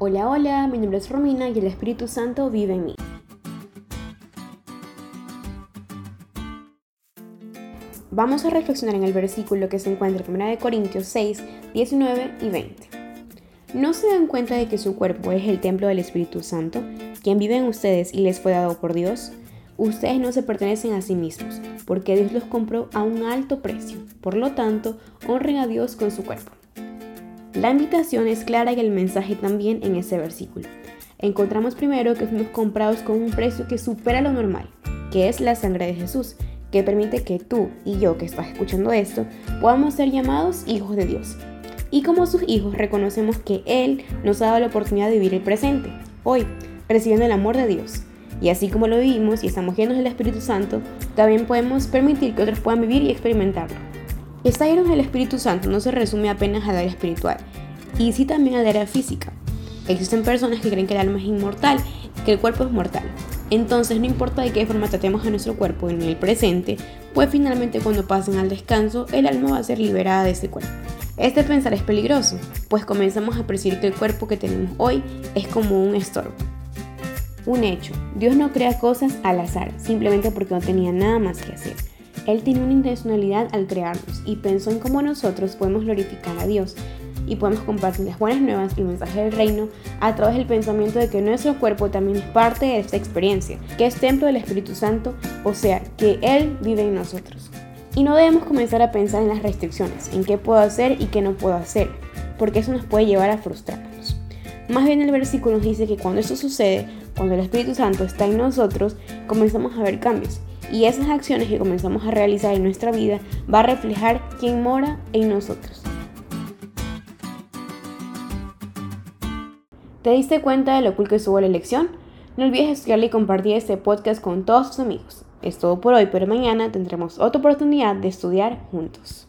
Hola, hola, mi nombre es Romina y el Espíritu Santo vive en mí. Vamos a reflexionar en el versículo que se encuentra en 1 Corintios 6, 19 y 20. ¿No se dan cuenta de que su cuerpo es el templo del Espíritu Santo, quien vive en ustedes y les fue dado por Dios? Ustedes no se pertenecen a sí mismos, porque Dios los compró a un alto precio. Por lo tanto, honren a Dios con su cuerpo. La invitación es clara y el mensaje también en ese versículo. Encontramos primero que fuimos comprados con un precio que supera lo normal, que es la sangre de Jesús, que permite que tú y yo que estás escuchando esto podamos ser llamados hijos de Dios. Y como sus hijos reconocemos que Él nos ha dado la oportunidad de vivir el presente, hoy, recibiendo el amor de Dios. Y así como lo vivimos y estamos llenos del Espíritu Santo, también podemos permitir que otros puedan vivir y experimentarlo. Estar llenos del Espíritu Santo no se resume apenas al área espiritual, y sí también al área física. Existen personas que creen que el alma es inmortal, que el cuerpo es mortal. Entonces no importa de qué forma tratemos a nuestro cuerpo en el presente, pues finalmente cuando pasen al descanso, el alma va a ser liberada de ese cuerpo. Este pensar es peligroso, pues comenzamos a percibir que el cuerpo que tenemos hoy es como un estorbo. Un hecho, Dios no crea cosas al azar, simplemente porque no tenía nada más que hacer. Él tiene una intencionalidad al crearnos y pensó en cómo nosotros podemos glorificar a Dios y podemos compartir las buenas nuevas y el mensaje del reino a través del pensamiento de que nuestro cuerpo también es parte de esta experiencia, que es templo del Espíritu Santo, o sea, que Él vive en nosotros. Y no debemos comenzar a pensar en las restricciones, en qué puedo hacer y qué no puedo hacer, porque eso nos puede llevar a frustrarnos. Más bien el versículo nos dice que cuando eso sucede, cuando el Espíritu Santo está en nosotros, comenzamos a ver cambios. Y esas acciones que comenzamos a realizar en nuestra vida va a reflejar quién mora en nosotros. ¿Te diste cuenta de lo cool que estuvo la elección? No olvides estudiarle y compartir este podcast con todos tus amigos. Es todo por hoy, pero mañana tendremos otra oportunidad de estudiar juntos.